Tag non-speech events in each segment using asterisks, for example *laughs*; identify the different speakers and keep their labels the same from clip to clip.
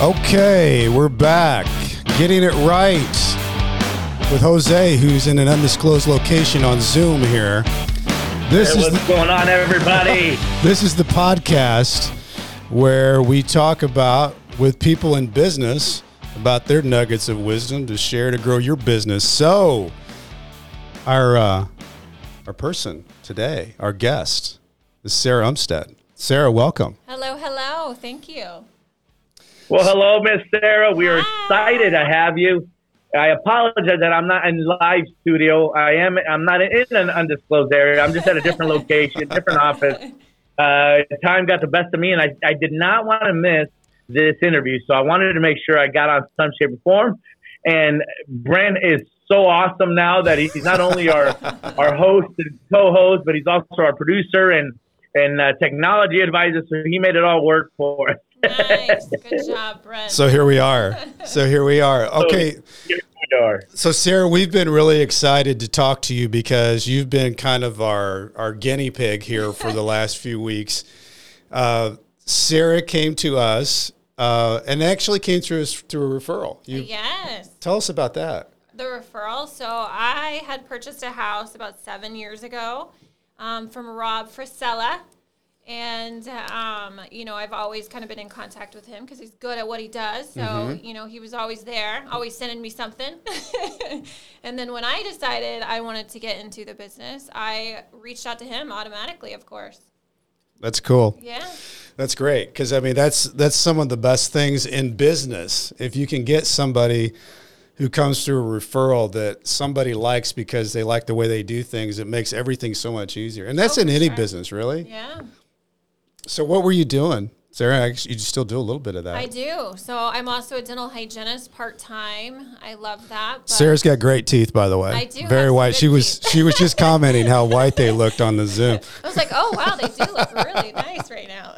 Speaker 1: Okay, we're back. Getting it right with Jose, who's in an undisclosed location on Zoom here.
Speaker 2: This hey, is what's the, going on, everybody. *laughs*
Speaker 1: This is the podcast where we talk about with people in business about their nuggets of wisdom to share to grow your business. So, our uh, our person today, our guest, is Sarah Umstead. Sarah, welcome.
Speaker 3: Hello, hello. Thank you.
Speaker 2: Well, hello, Miss Sarah. We are excited to have you. I apologize that I'm not in live studio. I am. I'm not in an undisclosed area. I'm just at a different location, *laughs* different office. Uh, time got the best of me, and I, I did not want to miss this interview. So I wanted to make sure I got on some shape or form. And Brent is so awesome now that he's not only our *laughs* our host and co-host, but he's also our producer and and uh, technology advisor. So he made it all work for us.
Speaker 3: Nice. Good *laughs* job, Brent.
Speaker 1: So here we are. *laughs* So here we are. Okay. So, so Sarah, we've been really excited to talk to you because you've been kind of our our guinea pig here *laughs* for the last few weeks. Uh, Sarah came to us uh, and actually came through us through a referral.
Speaker 3: You, yes.
Speaker 1: Tell us about that.
Speaker 3: The referral. So I had purchased a house about seven years ago um, from Rob Frisella and um, you know i've always kind of been in contact with him because he's good at what he does. So mm-hmm. you know he was always there always sending me something. *laughs* And then when i decided i wanted to get into the business i reached out to him automatically of course.
Speaker 1: That's cool.
Speaker 3: Yeah.
Speaker 1: That's great because i mean that's that's some of the best things in business. If you can get somebody who comes through a referral that somebody likes because they like the way they do things it makes everything so much easier. And that's oh, in any sure. business really.
Speaker 3: Yeah
Speaker 1: so what were you doing? Sarah, you still do a little bit of that.
Speaker 3: I do. So I'm also a dental hygienist part time. I love that.
Speaker 1: Sarah's got great teeth, by the way.
Speaker 3: I do.
Speaker 1: Very white. She was she was just *laughs* commenting how white they looked on the Zoom. *laughs*
Speaker 3: I was like, oh wow, they do look really nice right now.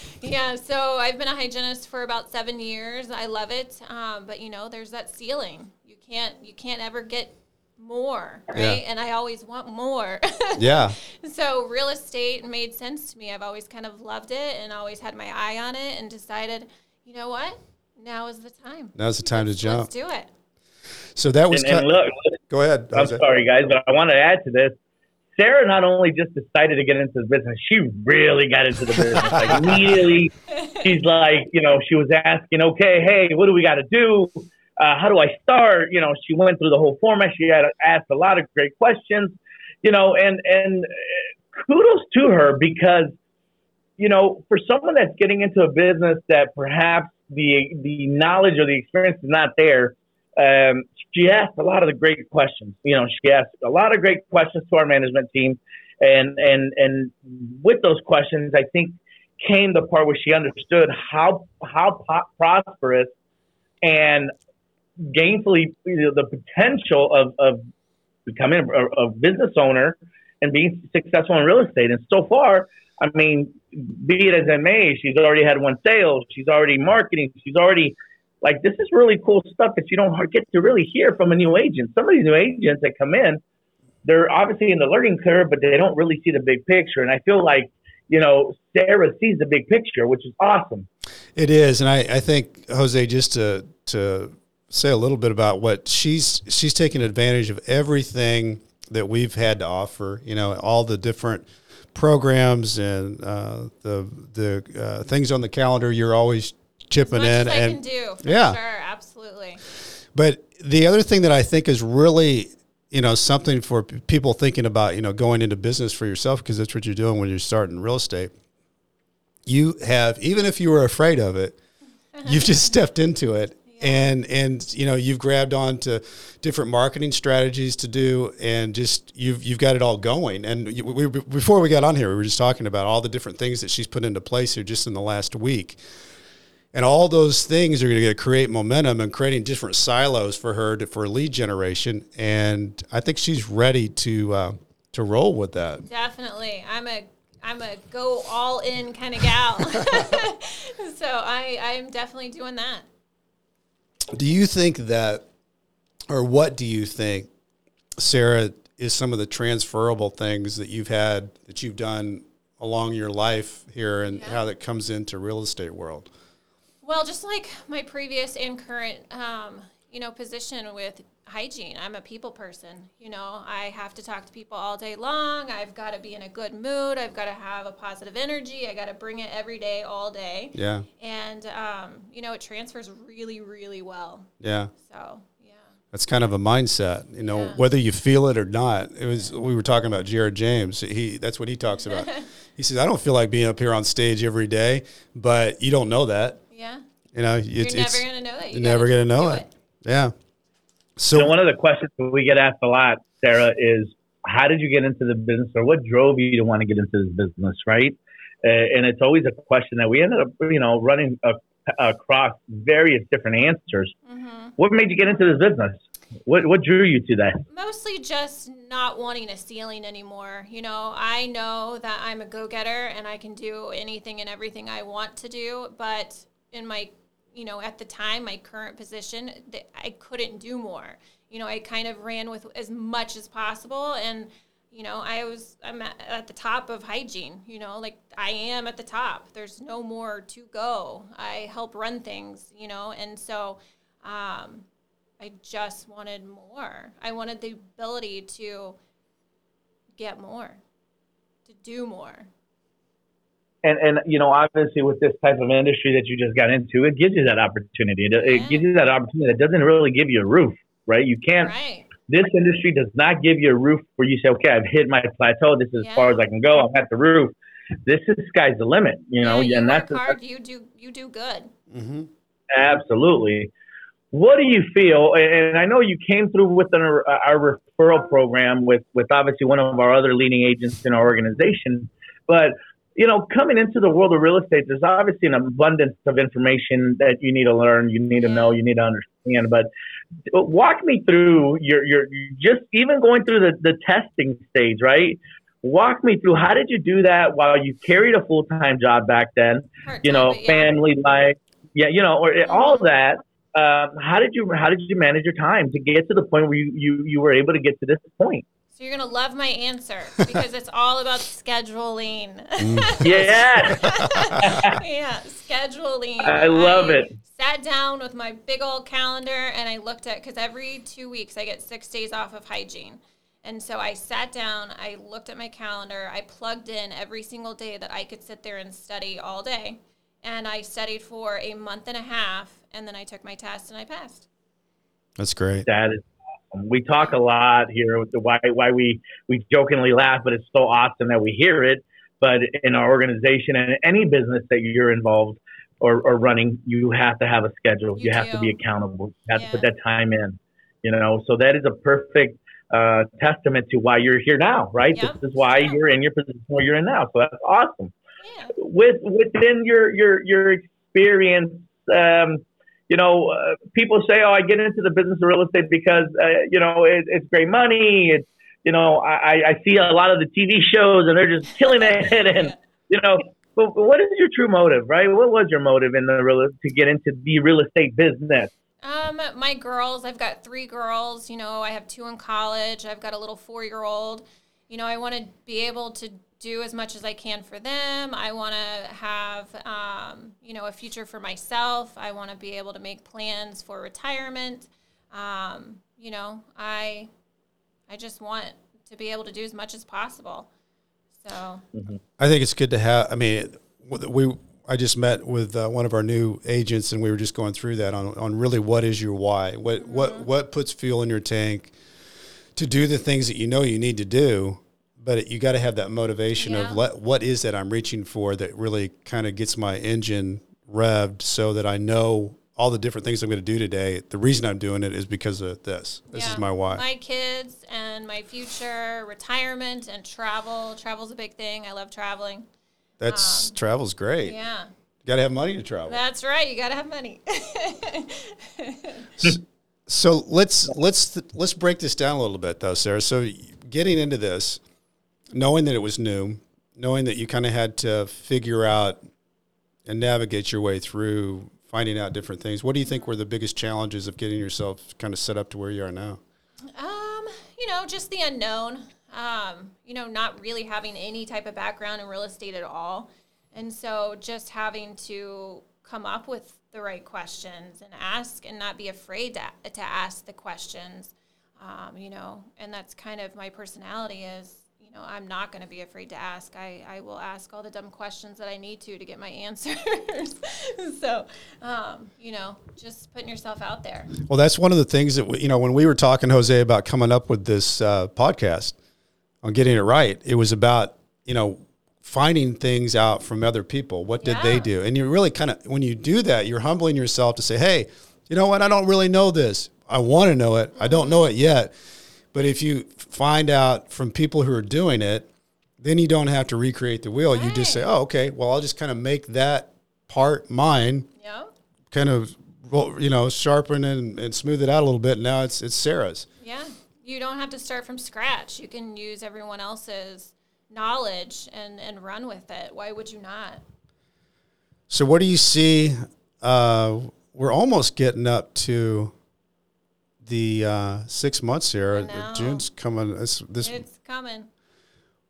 Speaker 3: *laughs* yeah. So I've been a hygienist for about seven years. I love it. Um, but you know, there's that ceiling. You can't you can't ever get more, right? Yeah. And I always want more. *laughs*
Speaker 1: yeah.
Speaker 3: So real estate made sense to me. I've always kind of loved it and always had my eye on it and decided, you know what? Now is the time.
Speaker 1: Now's the time to jump.
Speaker 3: Let's do it.
Speaker 1: So that was.
Speaker 2: And, and look,
Speaker 1: go ahead.
Speaker 2: I'm sorry, guys, but I want to add to this. Sarah not only just decided to get into the business, she really got into the business. like *laughs* immediately, she's like, you know, she was asking, okay, hey, what do we got to do? Uh, how do I start? You know, she went through the whole format. She had asked a lot of great questions, you know, and and kudos to her because, you know, for someone that's getting into a business that perhaps the the knowledge or the experience is not there, um, she asked a lot of the great questions. You know, she asked a lot of great questions to our management team, and and and with those questions, I think came the part where she understood how how po- prosperous and gainfully you know, the potential of, of becoming a, a, business owner and being successful in real estate. And so far, I mean, be it as it may, she's already had one sale, she's already marketing, she's already like this is really cool stuff that you don't *laughs* get to really hear from a new agent. Some of these new agents that come in, they're obviously in the learning curve, but they don't really see the big picture. And I feel like you know, Sarah sees the big picture, which is awesome.
Speaker 1: It is, and I, I think Jose, just to to say a little bit about what she's she's taken advantage of everything that we've had to offer. You know, all the different programs and uh, the the uh, things on the calendar. You're always chipping in,
Speaker 3: and do, yeah, sure, absolutely.
Speaker 1: But the other thing that I think is really you know something for people thinking about you know going into business for yourself because that's what you're doing when you're starting real estate. You have even if you were afraid of it, you've just *laughs* stepped into it and and you know you've grabbed on to different marketing strategies to do and just you've you've got it all going. And we, before we got on here we were just talking about all the different things that she's put into place here just in the last week. And all those things are going to create momentum and creating different silos for her to, for lead generation. And i think she's ready to uh, to roll with that.
Speaker 3: Definitely. I'm a I'm a go all in kind of gal. *laughs* so I, I'm definitely doing that.
Speaker 1: Do you think that, or what do you think, Sarah, is some of the transferable things that you've had that you've done along your life here and yeah. how that comes into real estate world?
Speaker 3: Well, just like my previous and current, um, you know, position with hygiene. I'm a people person. You know, I have to talk to people all day long. I've got to be in a good mood. I've got to have a positive energy. I got to bring it every day, all day.
Speaker 1: Yeah.
Speaker 3: And, um, you know, it transfers really, really well.
Speaker 1: Yeah.
Speaker 3: So, yeah.
Speaker 1: That's kind of a mindset, you know,
Speaker 3: Yeah.
Speaker 1: whether you feel it or not. It was we were talking about Jared James. He that's what he talks about. *laughs* he says, "I don't feel like being up here on stage every day," but you don't know that.
Speaker 3: Yeah.
Speaker 1: You know,
Speaker 3: You're
Speaker 1: it's,
Speaker 3: never
Speaker 1: it's
Speaker 3: going to know that. You
Speaker 1: you're never going to know
Speaker 3: do
Speaker 1: it. Yeah.
Speaker 2: So
Speaker 1: So
Speaker 2: one of the questions that we get asked a lot, Sarah, is how did you get into the business, or what drove you to want to get into this business, right? Uh, and it's always a question that we ended up, you know, running a, across various different answers.
Speaker 3: Mm-hmm.
Speaker 2: What made you get into this business? What what drew you to that?
Speaker 3: Mostly just not wanting a ceiling anymore. You know, I know that I'm a go getter and I can do anything and everything I want to do, but in my, you know, at the time, my current position, I couldn't do more. You know, I kind of ran with as much as possible and you know, I was I'm at, at the top of hygiene, you know, like I am at the top. There's no more to go. I help run things, you know, and so um I just wanted more. I wanted the ability to get more, to do more.
Speaker 2: And and you know, obviously, with this type of industry that you just got into, it gives you that opportunity. It, it gives you that opportunity that doesn't really give you a roof, right? You can't.
Speaker 3: Right.
Speaker 2: This industry does not give you a roof where you say, "Okay, I've hit my plateau. This is as far as I can go. I'm at the roof." This is sky's the limit, you know,
Speaker 3: yeah, you
Speaker 2: and that's
Speaker 3: hard. You do. You do good.
Speaker 1: hmm
Speaker 2: Absolutely. What do you feel? And I know you came through with an, our referral program with, with obviously one of our other leading agents in our organization. But, you know, coming into the world of real estate, there's obviously an abundance of information that you need to learn, you need to know, you need to understand. But walk me through your, your just even going through the, the testing stage, right? Walk me through how did you do that while you carried a full time job back then?
Speaker 3: Part-time,
Speaker 2: you know,
Speaker 3: yeah.
Speaker 2: family life, yeah, you know, or all that. Um, how did you how did you manage your time to get to the point where you, you, you were able to get to this point?
Speaker 3: So you're gonna love my answer *laughs* because it's all about scheduling. Mm. *laughs*
Speaker 2: Yeah, *laughs*
Speaker 3: yeah, scheduling.
Speaker 2: I love it.
Speaker 3: Sat down with my big old calendar and I looked at because every two weeks I get six days off of hygiene. And so I sat down, I looked at my calendar, I plugged in every single day that I could sit there and study all day. And I studied for a month and a half, and then I took my test and I passed.
Speaker 1: That's great.
Speaker 2: that is. Awesome. We talk a lot here with the why why we we jokingly laugh, but it's so awesome that we hear it. But in our organization and any business that you're involved or, or running, you have to have a schedule. You,
Speaker 3: You
Speaker 2: have to be accountable. You have
Speaker 3: Yeah.
Speaker 2: to put that time in. You know, so that is a perfect uh, testament to why you're here now, right?
Speaker 3: Yep.
Speaker 2: This is why
Speaker 3: Yeah.
Speaker 2: you're in your position where you're in now. So that's awesome.
Speaker 3: Yeah.
Speaker 2: With within your your your experience, um, you know, uh, people say, "Oh, I get into the business of real estate because uh, you know it, it's great money. It's you know, I, I see a lot of the TV shows and they're just *laughs* killing it, and you know." But what is your true motive, right? What was your motive in the real to get into the real estate business?
Speaker 3: Um, my girls, I've got three girls. You know, I have two in college. I've got a little four year old. You know, I want to be able to do as much as I can for them. I want to have, um, you know, a future for myself. I want to be able to make plans for retirement. Um, you know, I, I just want to be able to do as much as possible. So,
Speaker 1: I think it's good to have. I mean, we. I just met with uh, one of our new agents, and we were just going through that on, on really what is your why. What
Speaker 3: Mm-hmm.
Speaker 1: what what puts fuel in your tank to do the things that you know you need to do, but you got to have that motivation
Speaker 3: Yeah.
Speaker 1: of let, what is that I'm reaching for that really kind of gets my engine revved, so that I know all the different things I'm going to do today. The reason I'm doing it is because of this. This
Speaker 3: yeah,
Speaker 1: is my why.
Speaker 3: My kids and my future, retirement and travel. Travel's a big thing. I love traveling.
Speaker 1: That's travel's great.
Speaker 3: um, Yeah.
Speaker 1: Got to have money to travel.
Speaker 3: That's right. You got to have money.
Speaker 1: So let's let's let's break this down a little bit though, Sarah. So getting into this, knowing that it was new, knowing that you kind of had to figure out and navigate your way through finding out different things. What do you think were the biggest challenges of getting yourself kind of set up to where you are now?
Speaker 3: um, you know, just the unknown. Um, you know, not really having any type of background in real estate at all. And so just having to come up with the right questions and ask and not be afraid to, to ask the questions um, you know and that's kind of my personality is know i'm not going to be afraid to ask I, I will ask all the dumb questions that i need to to get my *laughs* answers *laughs* so um, you know just putting yourself out there
Speaker 1: well that's one of the things that we, you know when we were talking jose about coming up with this uh, podcast on getting it right it was about you know finding things out from other people. What did yeah. they do? And you really kind of, when you do that, you're humbling yourself to say, hey, you know what? I don't really know this. I want to know it. I don't know it yet. But if you find out from people who are doing it, then you don't have to recreate the wheel. Right. You just say, oh, okay, well, I'll just kind of make that part mine.
Speaker 3: Yeah.
Speaker 1: Kind of, you know, sharpen and, and smooth it out a little bit. Now it's, it's Sarah's.
Speaker 3: Yeah. You don't have to start from scratch. You can use everyone else's knowledge and and run with it. Why would you not?
Speaker 1: So what do you see? Uh, we're almost getting up to the uh, six months here. June's coming. This, this
Speaker 3: it's coming.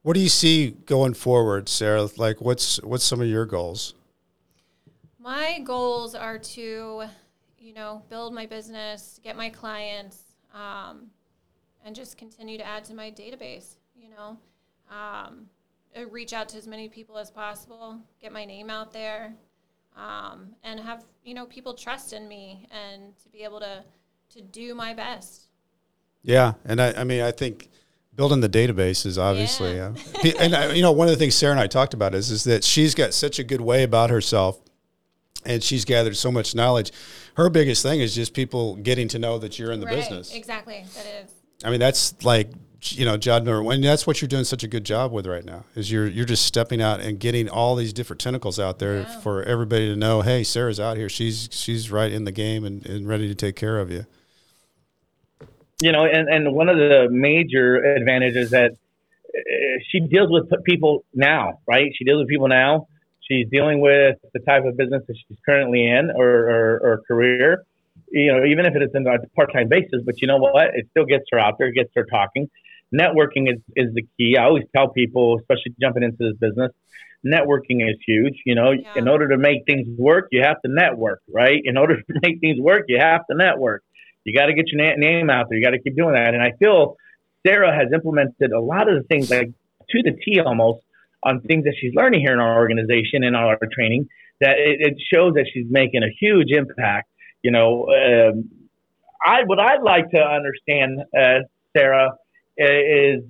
Speaker 1: What do you see going forward, Sarah? Like, what's what's some of your goals?
Speaker 3: My goals are to, you know, build my business, get my clients, um, and just continue to add to my database. You know, um, reach out to as many people as possible, get my name out there, um, and have you know people trust in me and to be able to to do my best.
Speaker 1: Yeah, and I, I mean I think building the database is obviously, yeah. uh, and I, you know one of the things Sarah and I talked about is is that she's got such a good way about herself, and she's gathered so much knowledge. Her biggest thing is just people getting to know that you're in the
Speaker 3: right,
Speaker 1: business.
Speaker 3: Exactly, that is.
Speaker 1: I mean that's like you know, John Miller, and that's what you're doing such a good job with right now. Is you're you're just stepping out and getting all these different tentacles out there for everybody to know. Hey, Sarah's out here. She's she's right in the game and, and ready to take care of you.
Speaker 2: You know, and and one of the major advantages that uh, she deals with people now, right? She deals with people now. She's dealing with the type of business that she's currently in or, or, or career you know, even if it is in a part-time basis, but you know what? It still gets her out there, gets her talking networking is, is the key. I always tell people, especially jumping into this business, networking is huge. You know, yeah. in order to make things work, you have to network, right? In order to *laughs* make things work, you have to network. You got to get your na- name out there. You got to keep doing that. And I feel Sarah has implemented a lot of the things like to the T almost on things that she's learning here in our organization and our training that it, it shows that she's making a huge impact. You know, um, I what I'd like to understand, uh, Sarah, is,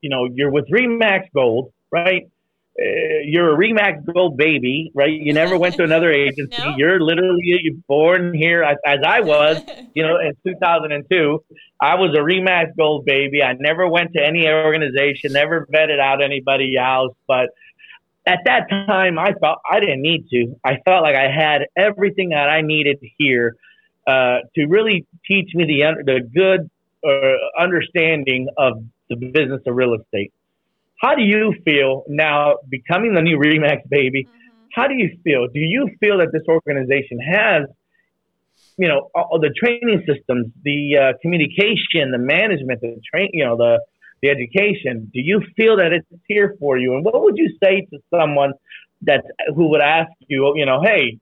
Speaker 2: you know, you're with Remax Gold, right? Uh, you're a Remax Gold baby, right? You never went to *laughs* another agency. no. You're literally you're born here as, as I was, you know, in *laughs* 2002. I was a Remax Gold baby. I never went to any organization, never vetted out anybody else. But at that time, I felt I didn't need to. I felt like I had everything that I needed here uh, to really teach me the the good uh, understanding of the business of real estate. How do you feel now becoming the new Remax baby? Mm-hmm. How do you feel? Do you feel that this organization has, you know, all the training systems, the uh, communication, the management, the train, you know, the the education? Do you feel that it's here for you? And what would you say to someone that who would ask you, you know, hey,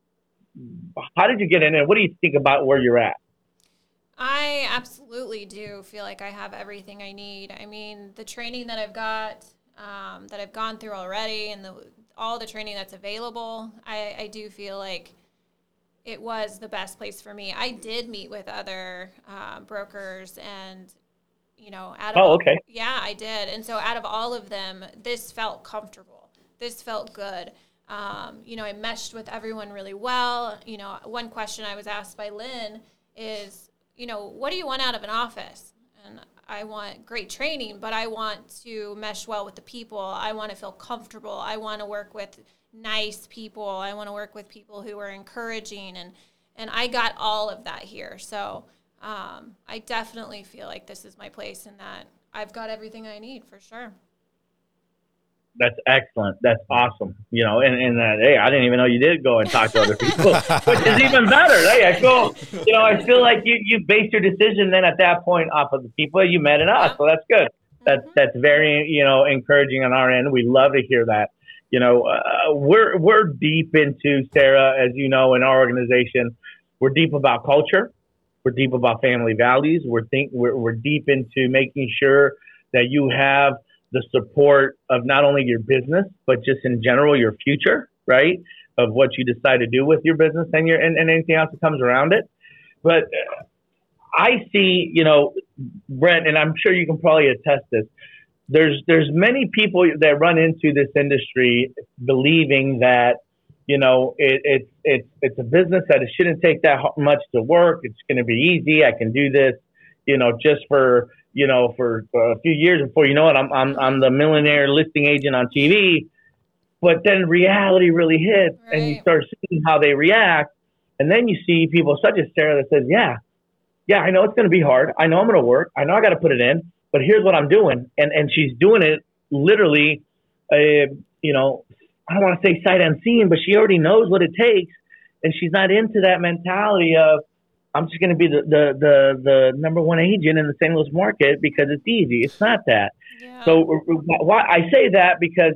Speaker 2: how did you get in, and what do you think about where you're at?
Speaker 3: I absolutely do feel like I have everything I need. I mean, the training that I've got, um, that I've gone through already, and the all the training that's available, I, I do feel like it was the best place for me. I did meet with other uh, brokers, and you know, out of
Speaker 2: oh, okay,
Speaker 3: yeah, I did, and so out of all of them, this felt comfortable. This felt good. Um, you know, I meshed with everyone really well. You know, one question I was asked by Lynn is, you know, what do you want out of an office? And I want great training, but I want to mesh well with the people. I want to feel comfortable. I want to work with nice people. I want to work with people who are encouraging and and I got all of that here. So um, I definitely feel like this is my place and that I've got everything I need for sure
Speaker 2: that's excellent. That's awesome. You know, and, and uh, hey, I didn't even know you did go and talk to other people, *laughs* which is even better. Hey, I feel, you know, I feel like you, you based your decision then at that point off of the people you met in us. So that's good. That's, mm-hmm. that's very, you know, encouraging on our end. We love to hear that. You know, uh, we're we're deep into Sarah, as you know, in our organization. We're deep about culture. We're deep about family values. We're think we're, we're deep into making sure that you have the support of not only your business but just in general your future, right? Of what you decide to do with your business and your and, and anything else that comes around it. But I see, you know, Brent, and I'm sure you can probably attest this. There's there's many people that run into this industry believing that you know it, it's it's it's a business that it shouldn't take that much to work. It's going to be easy. I can do this, you know, just for you know for, a few years before you know it. I'm I'm I'm the millionaire listing agent on TV. But then reality really hits, right. and you start seeing how they react, and then you see people such as Sarah that says, "Yeah, yeah, I know it's going to be hard. I know I'm going to work. I know I got to put it in, but here's what I'm doing. And, and she's doing it literally, uh, you know, I don't want to say sight unseen, but she already knows what it takes. And she's not into that mentality of, I'm just going to be the, the, the, the number one agent in the St. Louis market because it's easy. It's not that. Yeah. So uh, uh, why I say that because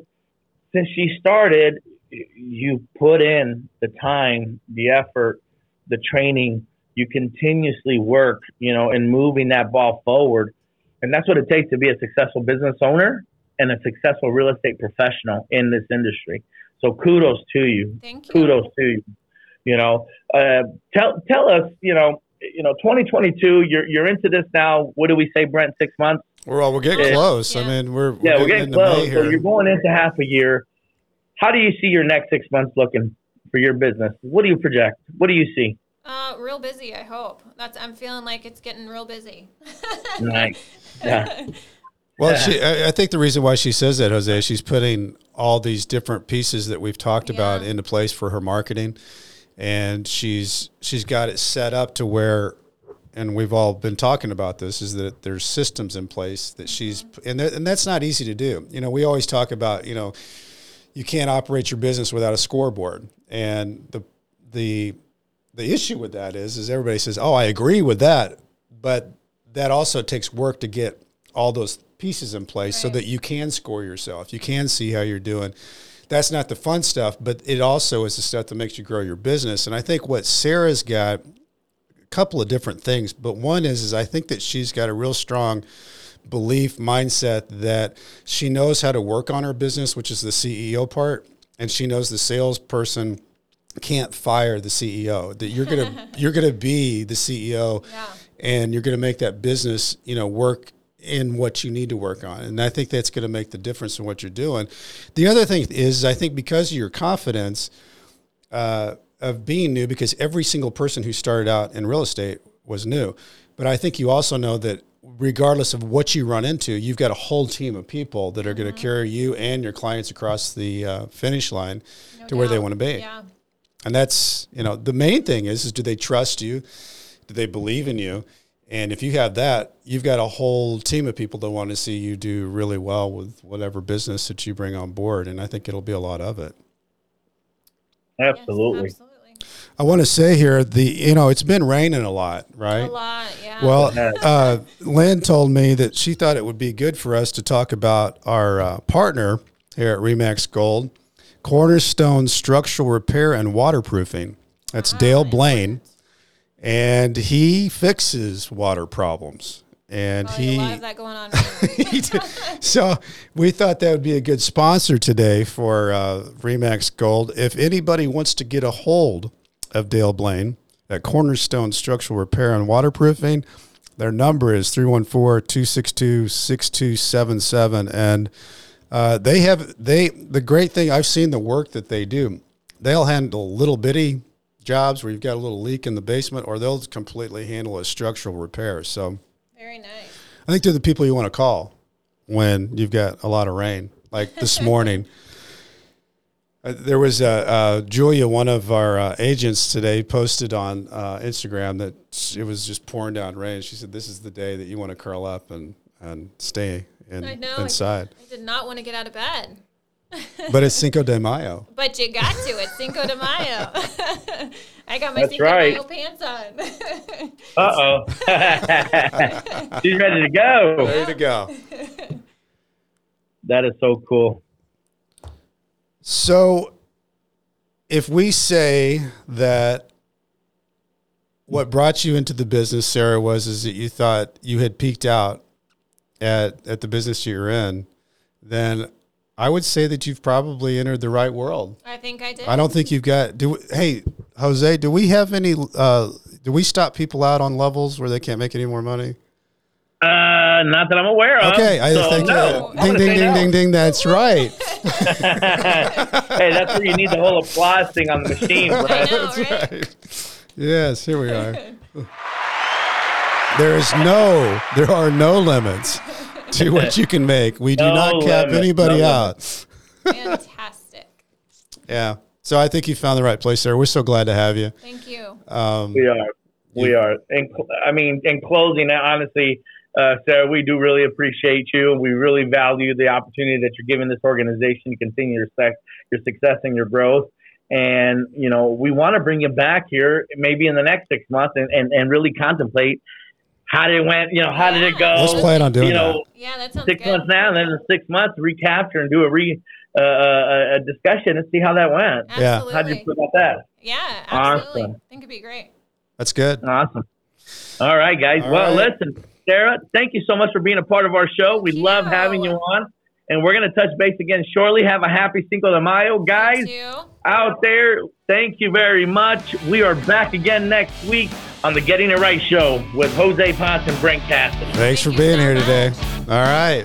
Speaker 2: since she started, you put in the time, the effort, the training, you continuously work, you know, in moving that ball forward. And that's what it takes to be a successful business owner and a successful real estate professional in this industry. So kudos to you.
Speaker 3: Thank you.
Speaker 2: Kudos to you. You know, uh, tell tell us, you know, you know, 2022. You're you're into this now. What do we say, Brent? Six months.
Speaker 1: Well, we're getting close. Yeah. I mean, we're, we're
Speaker 2: yeah, we're getting close. So you're going into half a year. How do you see your next six months looking for your business? What do you project? What do you see?
Speaker 3: Uh, real busy. I hope. That's. I'm feeling like it's getting real busy. *laughs*
Speaker 2: nice. Yeah. *laughs*
Speaker 1: Well, she, I, think the reason why she says that, Jose, she's putting all these different pieces that we've talked yeah. about into place for her marketing, and she's she's got it set up to where, and we've all been talking about this, is that there's systems in place that she's, and and that's not easy to do. You know, we always talk about, you know, you can't operate your business without a scoreboard, and the the the issue with that is is everybody says, "Oh, I agree with that," but that also takes work to get all those pieces in place right. so that you can score yourself. You can see how you're doing. That's not the fun stuff, but it also is the stuff that makes you grow your business. And I think what Sarah's got a couple of different things, but one is is I think that she's got a real strong belief mindset that she knows how to work on her business, which is the CEO part, and she knows the salesperson can't fire the CEO. That you're gonna *laughs* you're gonna be the CEO, yeah. and you're gonna make that business you know work in what you need to work on. And I think that's going to make the difference in what you're doing. The other thing is, I think because of your confidence uh, of being new, because every single person who started out in real estate was new. But I think you also know that regardless of what you run into, you've got a whole team of people that are mm-hmm. going to carry you and your clients across the uh, finish line no to doubt. where they want to be.
Speaker 3: Yeah.
Speaker 1: And that's, you know, the main thing is, is do they trust you? Do they believe in you? And if you have that, you've got a whole team of people that want to see you do really well with whatever business that you bring on board. And I think it'll be a lot of it.
Speaker 2: Absolutely.
Speaker 3: Yes, absolutely.
Speaker 1: I want to say here, the you know, it's been raining a lot, right? A
Speaker 3: lot, yeah.
Speaker 1: Well, uh, Lynn told me that she thought it would be good for us to talk about our uh, partner here at Remax Gold Cornerstone Structural Repair and Waterproofing. That's ah, Dale Blaine, and he fixes water problems. And
Speaker 3: oh,
Speaker 1: he,
Speaker 3: that going on. Right *laughs*
Speaker 1: so we thought that would be a good sponsor today for uh, Remax Gold. If anybody wants to get a hold of Dale Blaine at Cornerstone Structural Repair and Waterproofing, their number is 314 262 6277. And uh, they have they the great thing I've seen the work that they do. They'll handle little bitty jobs where you've got a little leak in the basement, or they'll completely handle a structural repair. So
Speaker 3: very nice.
Speaker 1: I think they're the people you want to call when you've got a lot of rain. Like this *laughs* morning, uh, there was uh, uh, Julia, one of our uh, agents today, posted on uh, Instagram that it was just pouring down rain. She said, "This is the day that you want to curl up and and stay in, I know, inside.
Speaker 3: I, I did not want to get out of bed. *laughs*
Speaker 1: but it's Cinco de Mayo.
Speaker 3: But you got to. It's Cinco de Mayo. *laughs* I got my
Speaker 2: That's
Speaker 3: Cinco
Speaker 2: right.
Speaker 3: de Mayo pants on.
Speaker 2: uh oh. *laughs* She's ready to go.
Speaker 1: Ready to go.
Speaker 2: That is so cool.
Speaker 1: So, if we say that what brought you into the business, Sarah, was is that you thought you had peaked out at at the business you're in, then I would say that you've probably entered the right world.
Speaker 3: I think I did.
Speaker 1: I don't think you've got. Do we, hey Jose? Do we have any? Uh, do we stop people out on levels where they can't make any more money?
Speaker 2: Uh, not that I'm aware of.
Speaker 1: Okay, I
Speaker 2: so
Speaker 1: think
Speaker 2: no.
Speaker 1: uh, ding ding ding
Speaker 2: no.
Speaker 1: ding ding. That's *laughs* right. *laughs*
Speaker 2: hey, that's where you need the whole applause thing on the machine,
Speaker 3: I
Speaker 2: Brett.
Speaker 3: know, right?
Speaker 1: Yes, here we are. *laughs* There is no, there are no limits to what *laughs* you can make. We do
Speaker 2: No
Speaker 1: not cap
Speaker 2: limits,
Speaker 1: anybody
Speaker 2: no
Speaker 1: out.
Speaker 3: Fantastic. *laughs*
Speaker 1: Yeah. So I think you found the right place there. We're so glad to have you.
Speaker 3: Thank you.
Speaker 1: Um,
Speaker 2: We are. We are. In, cl- I mean, in closing, honestly, uh, Sarah, we do really appreciate you. We really value the opportunity that you're giving this organization to continue your, sec- your success and your growth. And, you know, we want to bring you back here maybe in the next six months and, and, and really contemplate how did it went, you know, how did it go?
Speaker 1: Let's plan on doing
Speaker 2: you know,
Speaker 3: Yeah, that sounds
Speaker 2: six
Speaker 3: good.
Speaker 2: months now, and then in six months, recapture and do a re uh, uh, a discussion and see how that went.
Speaker 1: Yeah.
Speaker 2: How'd you feel about that?
Speaker 3: Yeah, absolutely.
Speaker 2: Awesome.
Speaker 3: I think it'd be great.
Speaker 1: that's good.
Speaker 2: Awesome. All right, guys.
Speaker 1: All
Speaker 2: well,
Speaker 1: right.
Speaker 2: listen, Sarah, thank you so much for being a part of our show. We
Speaker 3: Thank
Speaker 2: love
Speaker 3: you.
Speaker 2: having you on. And we're going to touch base again shortly. Have a happy Cinco de Mayo. Guys
Speaker 3: Too.
Speaker 2: out there, thank you very much. We are back again next week on the Getting It Right show with Jose Ponce and Brent Cassidy.
Speaker 1: Thanks for being here today. All right.